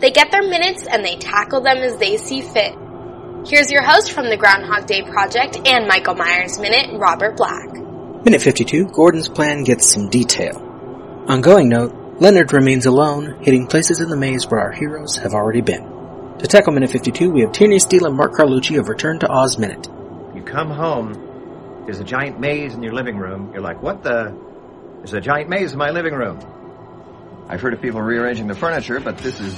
They get their minutes and they tackle them as they see fit. Here's your host from the Groundhog Day Project and Michael Myers Minute, Robert Black. Minute 52, Gordon's plan gets some detail. Ongoing note, Leonard remains alone, hitting places in the maze where our heroes have already been. To tackle Minute 52, we have Tierney Steele and Mark Carlucci of Return to Oz Minute. You come home, there's a giant maze in your living room. You're like, what the? There's a giant maze in my living room. I've heard of people rearranging the furniture, but this is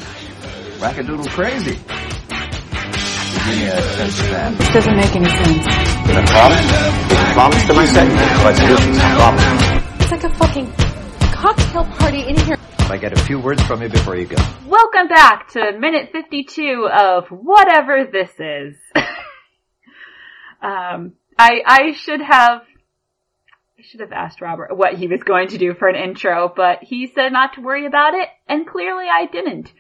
wackadoodle crazy. Give me a sense of that. This doesn't make any sense. A promise? A promise to my segment? But this is promise. It's like a fucking cocktail party in here. If I get a few words from you before you go. Welcome back to minute 52 of whatever this is. um, I, I should have, I should have asked Robert what he was going to do for an intro, but he said not to worry about it, and clearly I didn't.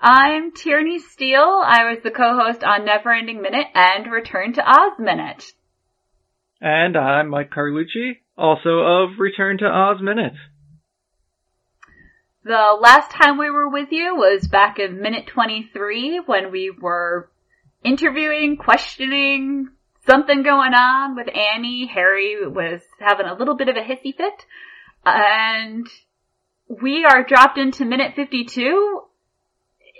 I'm Tierney Steele. I was the co-host on Neverending Minute and Return to Oz Minute. And I'm Mike Carlucci, also of Return to Oz Minute. The last time we were with you was back in minute 23 when we were interviewing, questioning, something going on with Annie. Harry was having a little bit of a hissy fit. And we are dropped into minute 52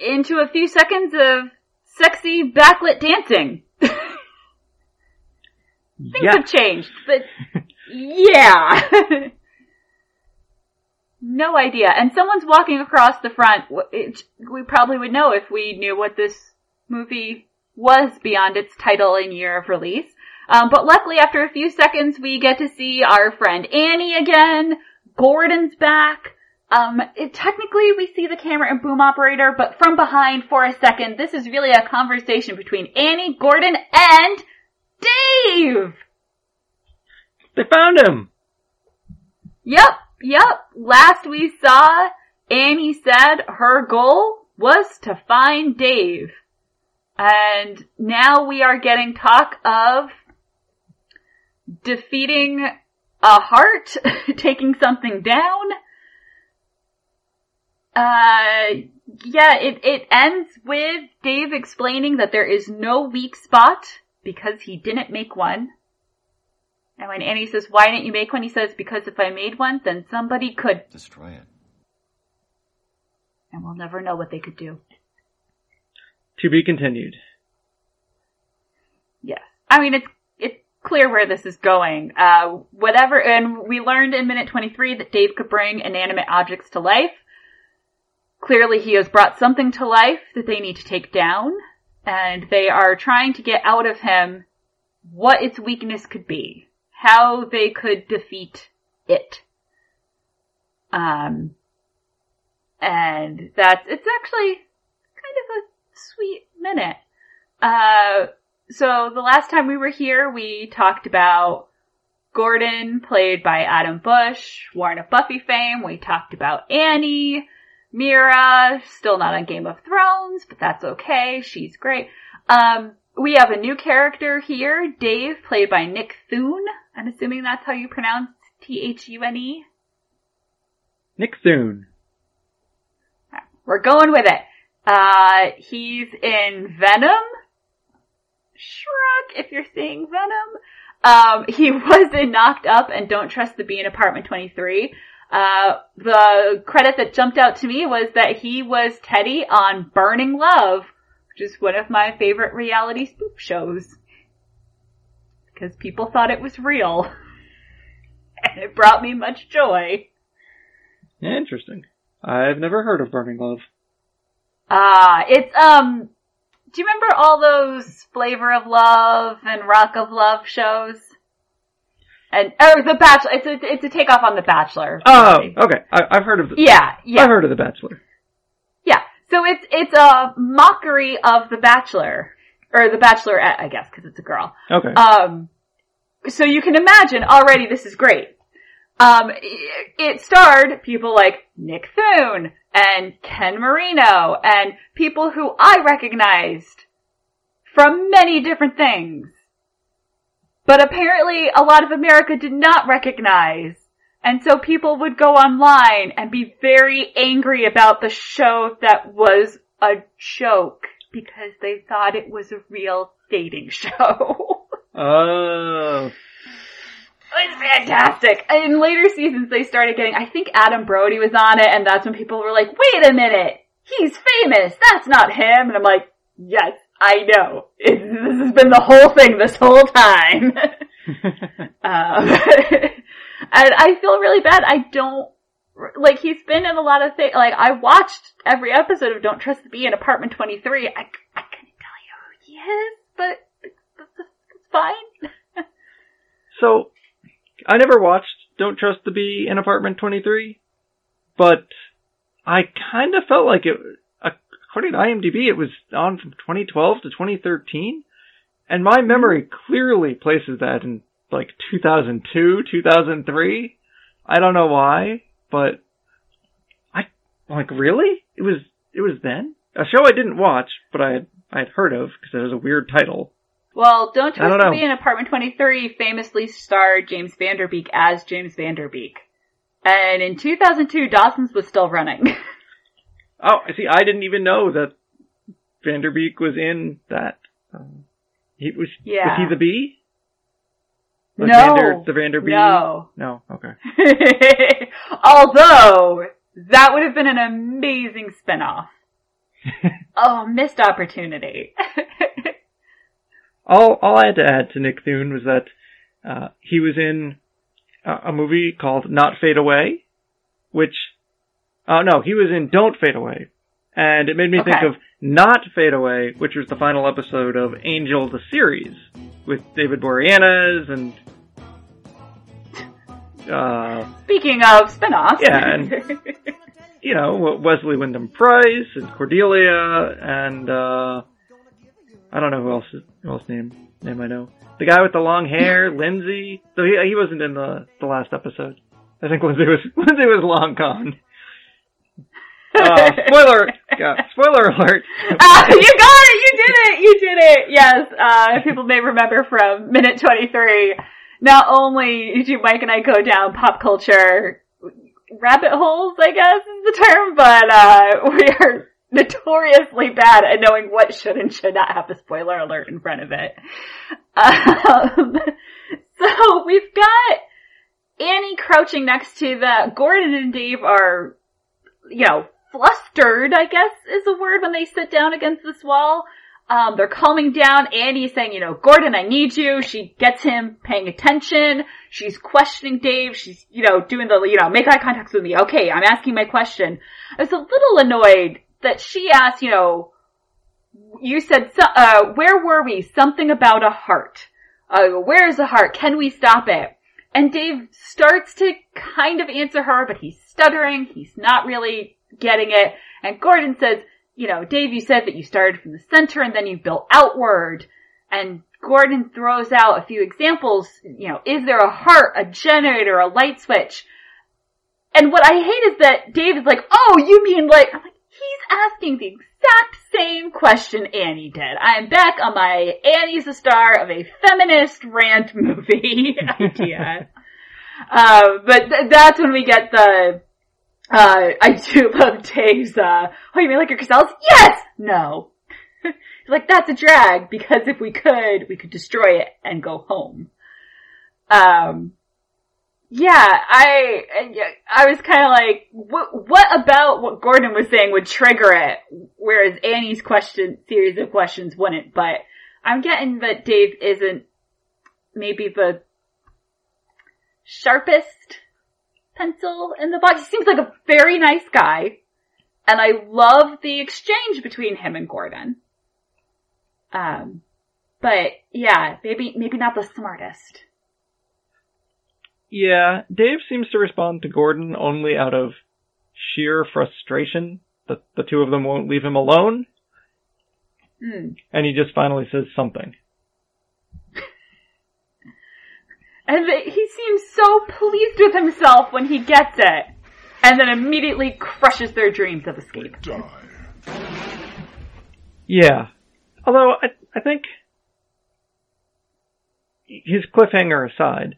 into a few seconds of sexy backlit dancing. Things Yeah. have changed, but yeah. no idea. And someone's walking across the front. It- We probably would know if we knew what this movie was beyond its title and year of release. Um, but luckily, after a few seconds, we get to see our friend Annie again. Gordon's back. Um, it, technically, we see the camera and boom operator, but from behind for a second, this is really a conversation between Annie, Gordon, and Dave. They found him! Yep, yep. Last we saw, Annie said her goal was to find Dave. And now we are getting talk of defeating a heart, taking something down. Uh, yeah, it, it ends with Dave explaining that there is no weak spot because he didn't make one. And when Annie says, why didn't you make one? He says, because if I made one, then somebody could. Destroy it. And we'll never know what they could do. To be continued. Yes. I mean, it's, it's clear where this is going. Uh, whatever, and we learned in minute 23 that Dave could bring inanimate objects to life. Clearly he has brought something to life that they need to take down, and they are trying to get out of him what its weakness could be. How they could defeat it. Um, and that's, it's actually kind of a sweet minute. Uh, so the last time we were here, we talked about Gordon, played by Adam Busch, Warren of Buffy fame. We talked about Annie, Meera, still not on Game of Thrones, but that's okay. She's great. Um, we have a new character here, Dave, played by Nick Thune. I'm assuming that's how you pronounce T-H-U-N-E. Nick Thune. We're going with it. Uh, he's in Venom. Shrug if you're seeing Venom. Um, he was in Knocked Up and Don't Trust the Bee in Apartment 23. Uh, the credit that jumped out to me was that he was Teddy on Burning Love, which is one of my favorite reality spoof shows. Because people thought it was real. And it brought me much joy. Interesting. I've never heard of Burning Love. Ah, it's um. Do you remember all those Flavor of Love and Rock of Love shows? And or The Bachelor. It's a it's a takeoff on The Bachelor. Oh, okay. I, I've heard of the, Yeah, yeah, I've heard of The Bachelor. yeah. So it's it's a mockery of The Bachelor or The Bachelorette, I guess, because it's a girl. Okay. Um, so you can imagine already this is great. Um, it, starred people like Nick Thune and Ken Marino and people who I recognized from many different things. But apparently a lot of America did not recognize. And so people would go online and be very angry about the show that was a joke because they thought it was a real dating show. Oh. It's fantastic. In later seasons, they started getting, I think Adam Brody was on it, and that's when people were like, wait a minute, he's famous, that's not him. And I'm like, yes, I know. It, this has been the whole thing this whole time. um, and I feel really bad. I don't, like, he's been in a lot of things, like, I watched every episode of Don't Trust the Bee in Apartment 23. I, I couldn't tell you who he is, but it's, it's, it's fine. So, I never watched Don't Trust the Bee in Apartment 23, but I kind of felt like it, according to IMDb, it was on from 2012 to 2013, and my memory mm-hmm. clearly places that in like 2002, 2003. I don't know why, but I, like really? It was, it was then? A show I didn't watch, but I had, I had heard of because it was a weird title. Well, Don't don't Trust to know. Be in Apartment 23 famously starred James Van Der Beek as James Van Der Beek. And in 2002, Dawson's was still running. Oh, I see. I didn't even know that Van Der Beek was in that. Um, he was. Yeah. Was he the bee? Was No. Vander, the Vanderbee. No. No. Okay. Although, that would have been an amazing spinoff. oh, missed opportunity. All all I had to add to Nick Thune was that uh, he was in a, a movie called Not Fade Away, which. Oh no, he was in Don't Fade Away, and it made me think of Not Fade Away, which was the final episode of Angel the series with David Boreanaz and. Uh, Speaking of spinoffs. Yeah, and- you know, Wesley Wyndam-Pryce and Cordelia and, uh, I don't know who else, who else name, name I know. The guy with the long hair, Lindsey. So he, he wasn't in the, the last episode. I think Lindsey was, Lindsey was long gone. Uh, spoiler, yeah, spoiler alert. Ah, you got it! You did it! You did it! Yes, uh, people may remember from minute 23, not only do Mike and I go down pop culture rabbit holes, I guess is the term, but, uh, we are notoriously bad at knowing what should and should not have a spoiler alert in front of it. Um, so we've got Annie crouching next to the, Gordon and Dave are, you know, flustered, I guess is a word when they sit down against this wall. Um, they're calming down. Annie's saying, you know, Gordon, I need you. She gets him paying attention. She's questioning Dave. She's, you know, doing the, you know, make eye contact with me. Okay, I'm asking my question. I was a little annoyed that she asked, you know, you said, uh, where were we? Something about a heart. Uh, where is the heart? Can we stop it? And Dave starts to kind of answer her, but he's stuttering. He's not really getting it. And Gordon says, you know, Dave, you said that you started from the center and then you built outward. And Gordon throws out a few examples. You know, is there a heart, a generator, a light switch? And what I hate is that Dave is like, oh, you mean like, asking the exact same question Annie did. I am back on my Annie's a star of a feminist rant movie idea. uh, but th- that's when we get the, uh, I do love Dave's, uh, oh, you mean like your chrysalis? Yes! No. like, that's a drag, because if we could, we could destroy it and go home. Um, yeah, I, I was kind of like, what, what about what Gordon was saying would trigger it, whereas Annie's question, series of questions wouldn't, but I'm getting that Dave isn't maybe the sharpest pencil in the box. He seems like a very nice guy, and I love the exchange between him and Gordon. Um, but yeah, maybe, maybe not the smartest. Yeah, Dave seems to respond to Gordon only out of sheer frustration that the two of them won't leave him alone, Hmm. and he just finally says something. And th- he seems so pleased with himself when he gets it, and then immediately crushes their dreams of escape. Yeah. Although I I think his cliffhanger aside,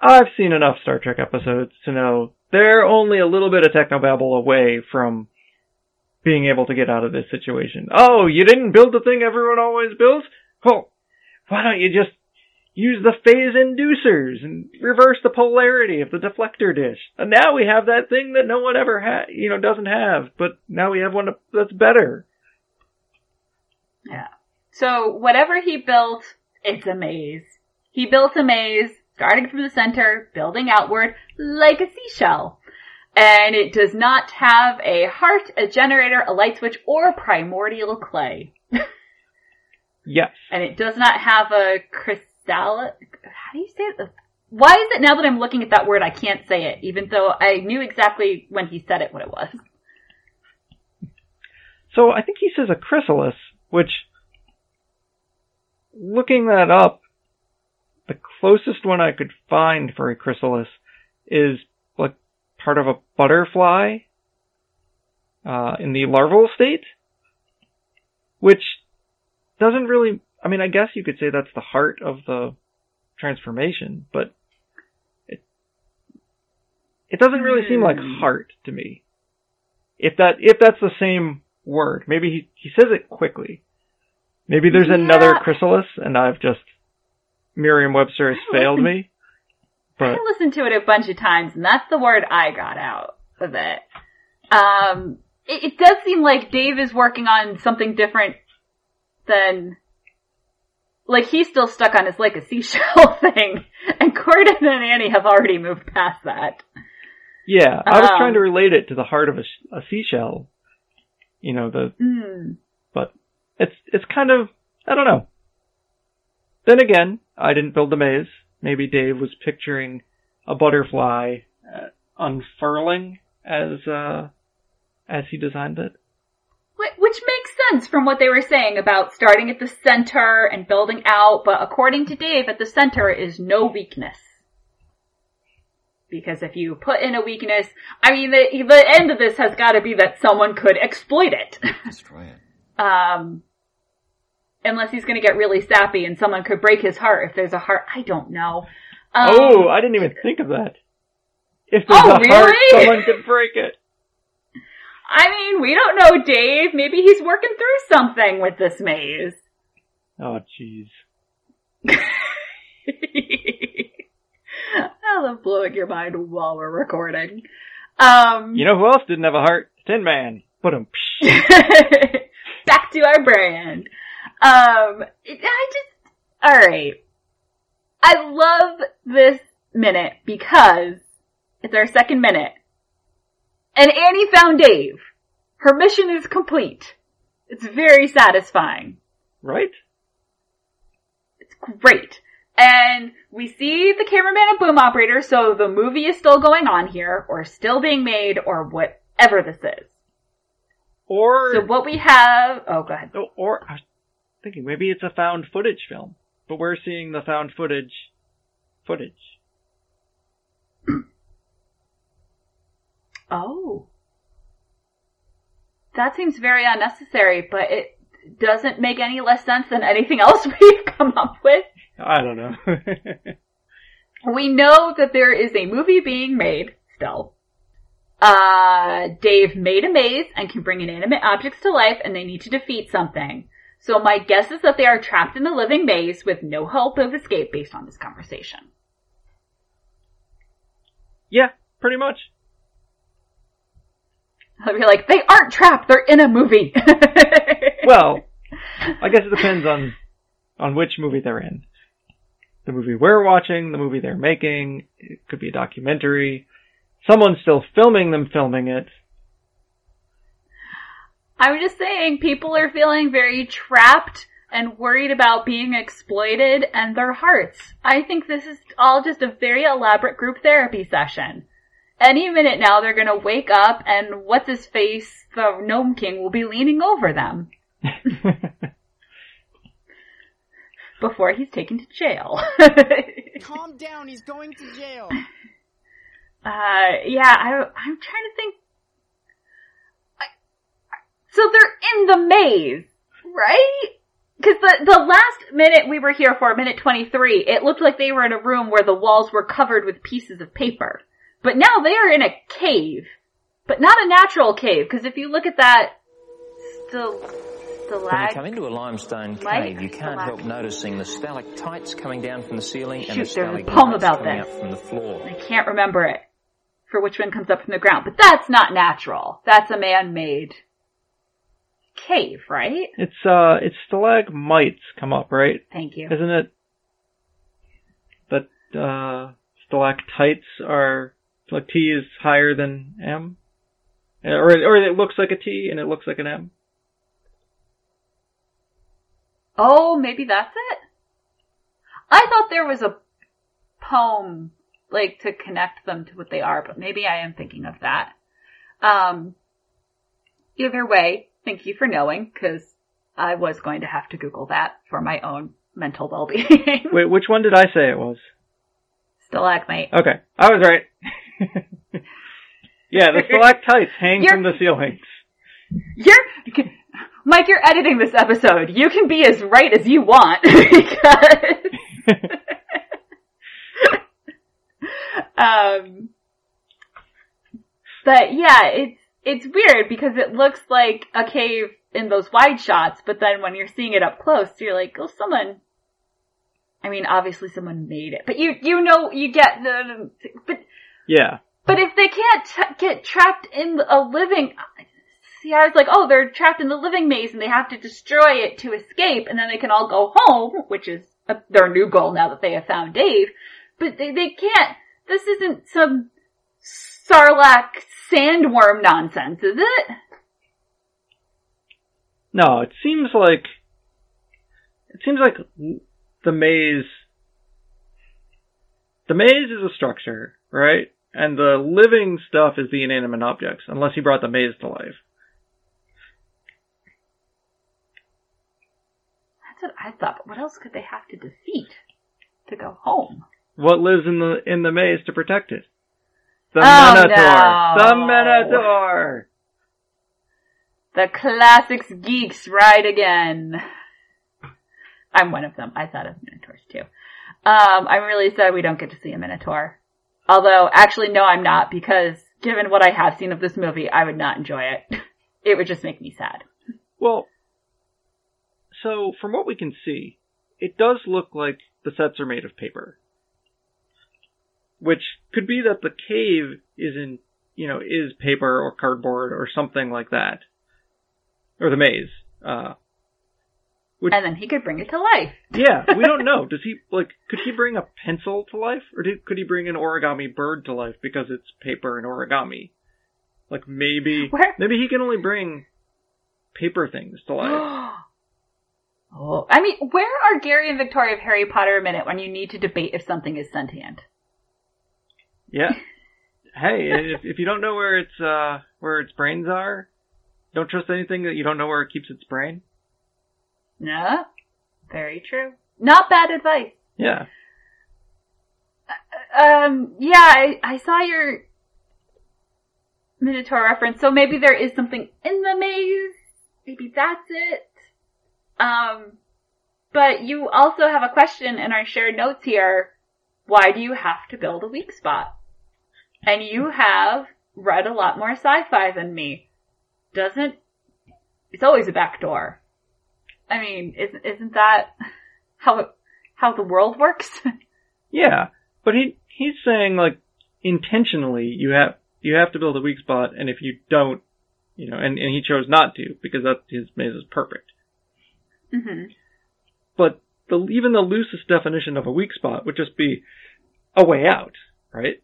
I've seen enough Star Trek episodes to know they're only a little bit of technobabble away from being able to get out of this situation. Oh, you didn't build the thing everyone always builds? Well, why don't you just use the phase inducers and reverse the polarity of the deflector dish? And now we have that thing that no one ever had, you know, doesn't have, but now we have one that's better. Yeah. So whatever he built, it's a maze. He built a maze, starting from the center, building outward, like a seashell. And it does not have a heart, a generator, a light switch, or primordial clay. Yes. And it does not have a chrysalis. How do you say it? Why is it now that I'm looking at that word I can't say it, even though I knew exactly when he said it what it was? So I think he says a chrysalis, which, looking that up, the closest one I could find for a chrysalis is like part of a butterfly uh, in the larval state, which doesn't really. I mean, I guess you could say that's the heart of the transformation, but it it doesn't really seem like heart to me. If that if that's the same word, maybe he he says it quickly. Maybe there's another chrysalis, and I've just Merriam-Webster has failed me. But I listened to it a bunch of times, and that's the word I got out of it. Um, it, it does seem like Dave is working on something different than, like he's still stuck on his like a seashell thing, and Gordon and Annie have already moved past that. yeah, I was Um, trying to relate it to the heart of a, a seashell. You know the Hmm. but it's it's kind of I don't know. Then again, I didn't build the maze. Maybe Dave was picturing a butterfly uh, unfurling as uh as he designed it. Which makes sense from what they were saying about starting at the center and building out, but according to Dave, at the center is no weakness. Because if you put in a weakness, I mean, the, the end of this has got to be that someone could exploit it. Destroy it. Um, unless he's going to get really sappy and someone could break his heart if there's a heart. I don't know. Um, oh, I didn't even think of that. If there's Oh, a heart, someone could break it. I mean, we don't know, Dave. Maybe he's working through something with this maze. Oh, jeez. I love blowing your mind while we're recording. Um, You know who else didn't have a heart? Tin Man. Put him. back to our brand. Um, I just, alright. I love this minute because it's our second minute. And Annie found Dave. Her mission is complete. It's very satisfying. Right? It's great. And we see the cameraman and boom operator, so the movie is still going on here, or still being made, or whatever this is. Or So what we have, oh, go ahead. Or thinking maybe it's a found footage film, but we're seeing the found footage footage. Oh. That seems very unnecessary, but it doesn't make any less sense than anything else we've come up with. I don't know. We know that there is a movie being made still. Uh, Dave made a maze and can bring inanimate objects to life and they need to defeat something. So my guess is that they are trapped in a living maze with no hope of escape based on this conversation. yeah, pretty much. I'll be like, they aren't trapped, they're in a movie. Well, I guess it depends on on which movie they're in. The movie we're watching, the movie they're making, it could be a documentary. Someone's still filming them filming it. I'm just saying, people are feeling very trapped and worried about being exploited and their hearts. I think this is all just a very elaborate group therapy session. any minute now they're gonna wake up and what's his face, the Gnome King, will be leaning over them before he's taken to jail. Calm down, he's going to jail. Uh, yeah, I, I'm trying to think. I, so they're in the maze, right? Because the the last minute we were here for, minute twenty three, it looked like they were in a room where the walls were covered with pieces of paper. But now they are in a cave, but not a natural cave. Because if you look at that, still. When you come into a limestone Light? cave, you can't help noticing the stalactites coming down from the ceiling and the Shoot, stalagmites coming this. up from the floor. I can't remember it for which one comes up from the ground, but that's not natural. That's a man-made cave, right? It's uh, it's stalagmites come up, right? Thank you. Isn't it? That uh, stalactites are like T is higher than M, or or it looks like a T and it looks like an M. Oh, maybe that's it? I thought there was a poem, like, to connect them to what they are, but maybe I am thinking of that. Um, either way, thank you for knowing, because I was going to have to Google that for my own mental well-being. Wait, which one did I say it was? Stalagmite. Okay, I was right. yeah, the stalactites hang You're- from the ceilings. You're, Mike, you're editing this episode. You can be as right as you want because, um, but yeah, it's, it's weird because it looks like a cave in those wide shots, but then when you're seeing it up close, you're like, oh, someone, I mean, obviously someone made it, but you, you know, you get the, but Yeah. but if they can't t- get trapped in a living, see, I was like, oh, they're trapped in the living maze and they have to destroy it to escape, and then they can all go home, which is a, their new goal now that they have found Dave. But they, they can't. This isn't some sarlacc sandworm nonsense, is it? No, it seems like it seems like the maze the maze is a structure, right? And the living stuff is the inanimate objects, unless he brought the maze to life. That's what I thought. But what else could they have to defeat to go home? What lives in the in the maze to protect it? The Oh, Minotaur. no. The Minotaur. The classics geeks ride again. I'm one of them. I thought of Minotaurs too. Um, I'm really sad we don't get to see a Minotaur. Although, actually, no, I'm not because given what I have seen of this movie, I would not enjoy it. It would just make me sad. Well, so from what we can see, it does look like the sets are made of paper. Which could be that the cave is in, you know, is paper or cardboard or something like that. Or the maze. Uh, which, And then he could bring it to life. yeah, we don't know. Does he, like, could he bring a pencil to life? Or did, could he bring an origami bird to life because it's paper and origami? Like, maybe, Where- maybe he can only bring paper things to life. oh, I mean, where are Gary and Victoria of Harry Potter a minute when you need to debate if something is sentient? Yeah. Hey, if if you don't know where its uh where its brains are, don't trust anything that you don't know where it keeps its brain. No, very true. Not bad advice. Yeah. Um, yeah, I, I saw your Minotaur reference, so maybe there is something in the maze. Maybe that's it. Um, but you also have a question in our shared notes here. Why do you have to build a weak spot? And you have read a lot more sci-fi than me. Doesn't, it's always a back door. I mean, isn't, isn't that how it, how the world works? Yeah. But he he's saying like intentionally you have you have to build a weak spot and if you don't you know and, and he chose not to because that his maze is perfect. hmm But the even the loosest definition of a weak spot would just be a way out, right?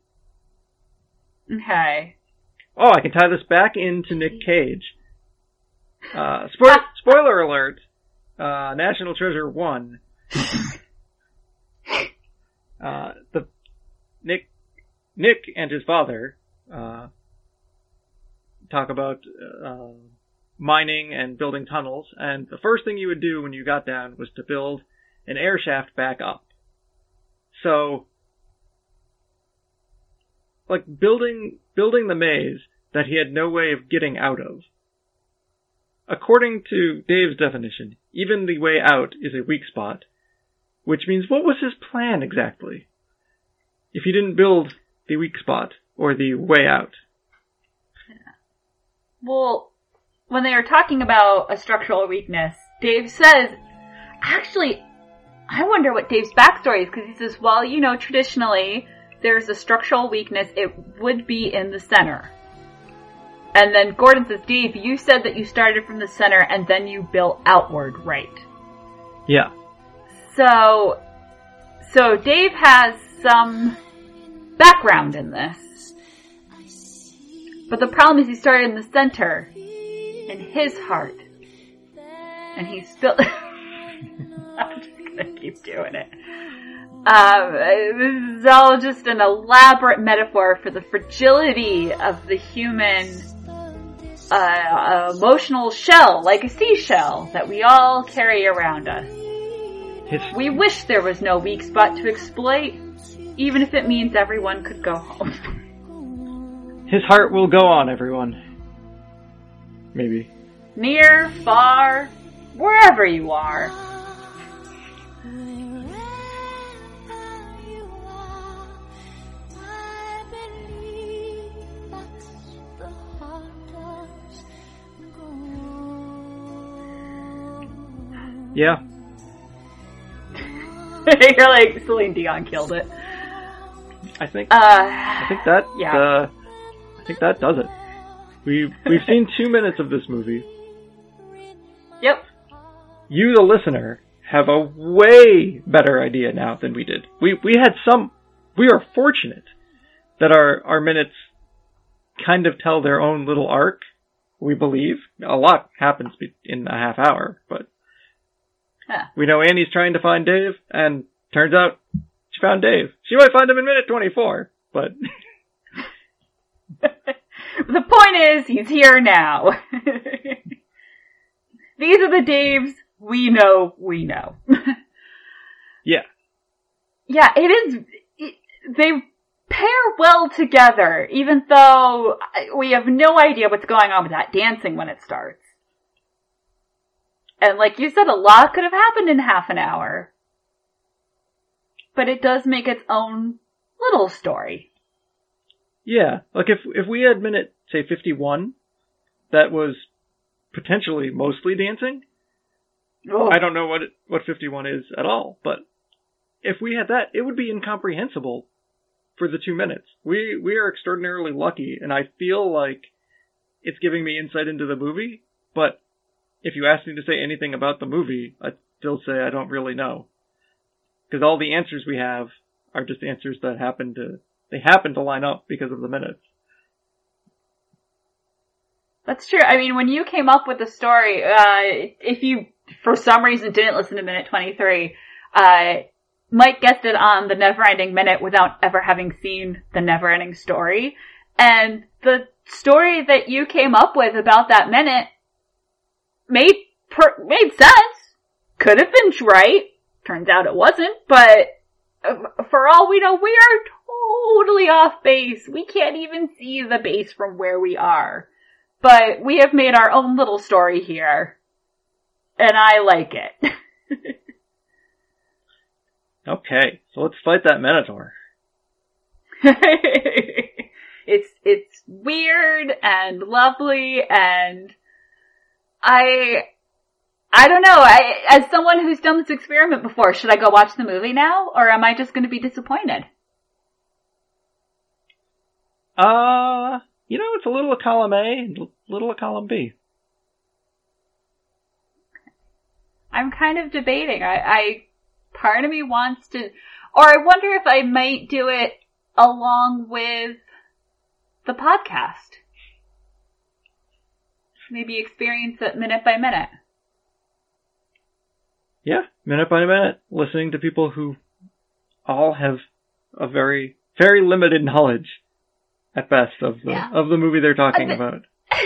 Okay. Oh, I can tie this back into Nick Cage. Uh, spoil- spoiler alert. Uh, National Treasure 1. Uh, the, Nick, Nick and his father, uh, talk about uh, mining and building tunnels, and the first thing you would do when you got down was to build an air shaft back up. So, like building building the maze that he had no way of getting out of. According to Dave's definition, even the way out is a weak spot, which means what was his plan exactly? If he didn't build the weak spot or the way out. Well, when they are talking about a structural weakness, Dave says, actually, I wonder what Dave's backstory is because he says, well, you know, traditionally there's a structural weakness, it would be in the center. And then Gordon says, Dave, you said that you started from the center and then you built outward, right? Yeah. So, so Dave has some background in this. But the problem is he started in the center, in his heart. And he still, I'm just gonna keep doing it. Um, this is all just an elaborate metaphor for the fragility of the human uh, emotional shell, like a seashell, that we all carry around us. We wish there was no weak spot to exploit, even if it means everyone could go home. His heart will go on, everyone. Maybe. Near, far, wherever you are. Yeah. You're like Celine Dion killed it. I think. Uh, I think that. yeah. Uh, I think that does it. We we've seen two minutes of this movie. Yep. You, the listener, have a way better idea now than we did. We we had some. We are fortunate that our our minutes kind of tell their own little arc. We believe a lot happens in a half hour, but Huh. we know Annie's trying to find Dave, and turns out she found Dave. She might find him in minute twenty four, but The point is, he's here now. These are the Daves we know we know. yeah, yeah, it is. It, they pair well together, even though we have no idea what's going on with that dancing when it starts. And like you said, a lot could have happened in half an hour. But it does make its own little story. Yeah, like if if we had minute say fifty one, that was potentially mostly dancing. Oh. I don't know what it, what fifty one is at all, but if we had that, it would be incomprehensible for the two minutes. We we are extraordinarily lucky, and I feel like it's giving me insight into the movie. But if you ask me to say anything about the movie, I'd still say I don't really know, because all the answers we have are just answers that happen to they happen to line up because of the minutes. That's true. I mean, when you came up with the story, uh, if you, for some reason, didn't listen to minute 23, uh, Mike guessed it on the Never Ending Minute without ever having seen the Never Ending Story. And the story that you came up with about that minute made, per- made sense. Could have been right. Turns out it wasn't, but uh, for all we know, we are totally off base. We can't even see the base from where we are but we have made our own little story here. And I like it. Okay, so let's fight that Minotaur. it's, it's weird and lovely and I, I don't know, I, as someone who's done this experiment before, should I go watch the movie now or am I just gonna be disappointed? Uh, you know, it's a little of column A and a little of column B. I'm kind of debating. I, I, part of me wants to, or I wonder if I might do it along with the podcast. Maybe experience it minute by minute. Yeah, minute by minute, listening to people who all have a very, very limited knowledge at best of the Yeah. of the movie they're talking Uh, about.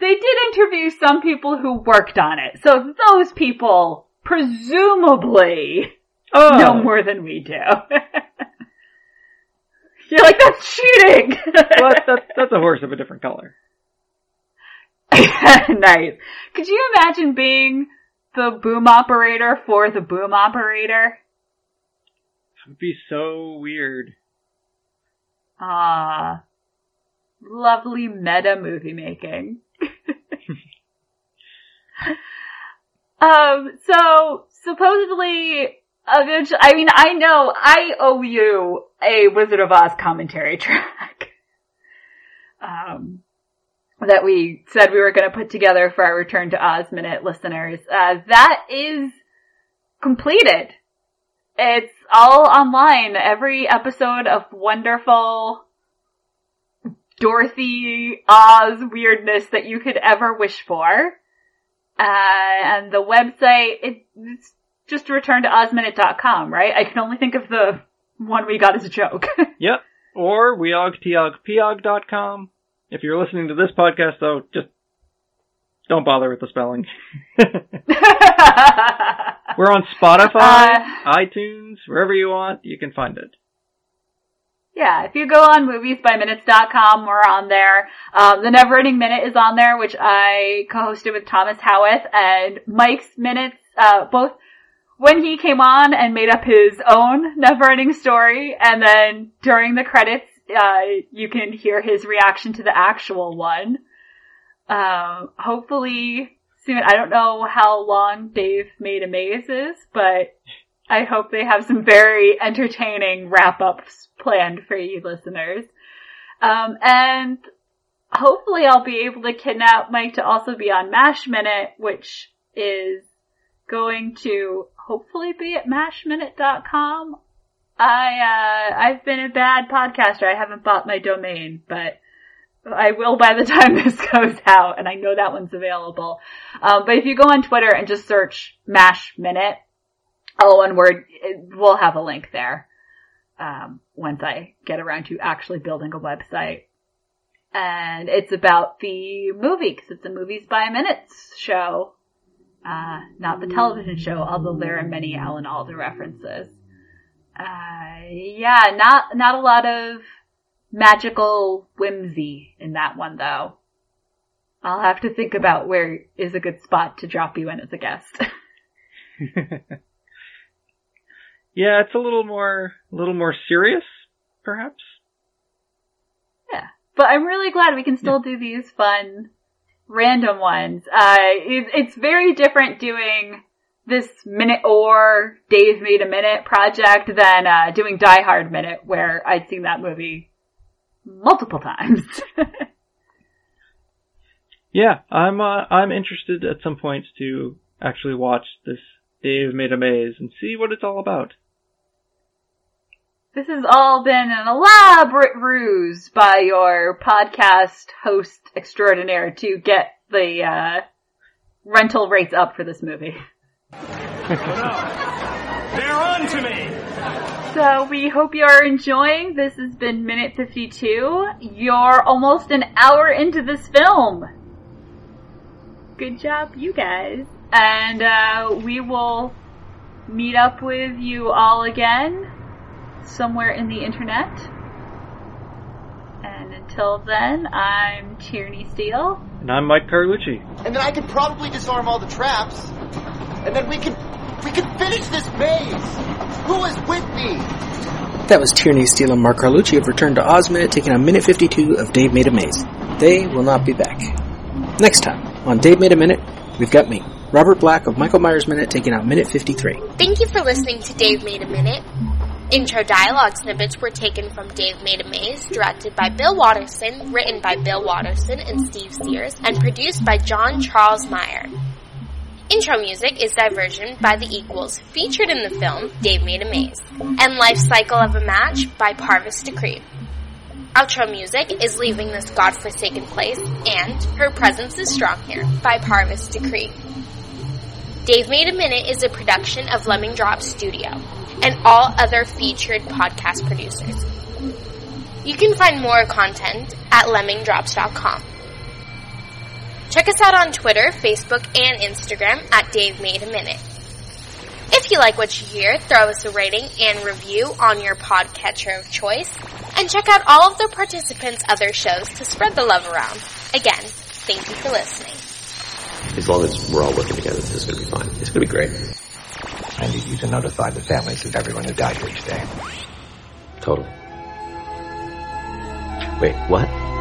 They did interview some people who worked on it, so those people presumably Oh, know more than we do. You're like, that's cheating! well, that's that's a horse of a different color. nice. Could you imagine being the boom operator for the boom operator? It would be so weird. Ah, lovely meta movie making. um, so supposedly, eventually, I mean, I know I owe you a Wizard of Oz commentary track. um, that we said we were going to put together for our Return to Oz Minute listeners. Uh, that is completed. It's all online. Every episode of wonderful Dorothy Oz weirdness that you could ever wish for. Uh, and the website, it, it's just return to ozminute.com, right? I can only think of the one we got as a joke. Yep. Or weogtiogpiog.com. If you're listening to this podcast, though, just don't bother with the spelling. We're on Spotify, Uh, iTunes, wherever you want, you can find it. Yeah, if you go on moviesbyminutes.com, we're on there. Um, the Never Ending Minute is on there, which I co-hosted with Thomas Howarth and Mike's Minutes, uh, both when he came on and made up his own Never Ending story, and then during the credits, uh, you can hear his reaction to the actual one. Um, hopefully soon, I don't know how long Dave Made a Maze is, but I hope they have some very entertaining wrap ups planned for you listeners. Um, and hopefully I'll be able to kidnap Mike to also be on MASH Minute, which is going to hopefully be at mashminute.com. I, uh, I've been a bad podcaster. I haven't bought my domain, but I will by the time this goes out, and I know that one's available. Um, but if you go on Twitter and just search MASH Minute, all one word, it, we'll have a link there. Um, once I get around to actually building a website. And it's about the movie, cause it's a movies by minutes show. Uh, not the television show, although there are many Alan Alda references. Uh, yeah, not, not a lot of magical whimsy in that one though. I'll have to think about where is a good spot to drop you in as a guest. Yeah, it's a little more, a little more serious, perhaps. Yeah. But I'm really glad we can still do these fun, random ones. Uh, it, it's very different doing this minute or Dave made a minute project than, uh, doing Die Hard Minute where I'd seen that movie multiple times. Yeah, I'm, uh, I'm interested at some point to actually watch this Dave Made a Maze and see what it's all about. This has all been an elaborate ruse by your podcast host extraordinaire to get the uh, rental rates up for this movie. They're on to me! So we hope you are enjoying. This has been minute 52. You're almost an hour into this film. Good job, you guys. And uh, we will meet up with you all again somewhere in the internet. And until then, I'm Tierney Steele. And I'm Mike Carlucci. And then I can probably disarm all the traps. And then we can we can finish this maze. Who is with me? That was Tierney Steele and Mark Carlucci of Return to Oz Minute taking on minute 52 of Dave Made a Maze. They will not be back. Next time on Dave Made a Minute, we've got me, Robert Black of Michael Myers Minute taking out minute 53. Thank you for listening to Dave Made a Minute. Intro dialogue snippets were taken from Dave Made a Maze, directed by Bill Watterson, written by Bill Watterson and Steve Sears, and produced by John Charles Meyer. Intro music is Diversion by The Equals, featured in the film Dave Made a Maze, and Life Cycle of a Match by Parvis Decree. Outro music is Leaving This Godforsaken Place and Her Presence is Strong Here by Parvis Decree. Dave Made a Minute is a production of Lemming Drop Studio and all other featured podcast producers. You can find more content at lemmingdrops.com. Check us out on Twitter, Facebook, and Instagram at Dave Made a Minute. If you like what you hear, throw us a rating and review on your podcatcher of choice, and check out all of the participants' other shows to spread the love around. Again, thank you for listening. As long as we're all working together, this is going to be fine. It's going to be great. I need you to notify the families of everyone who died here today. Totally. Wait, what?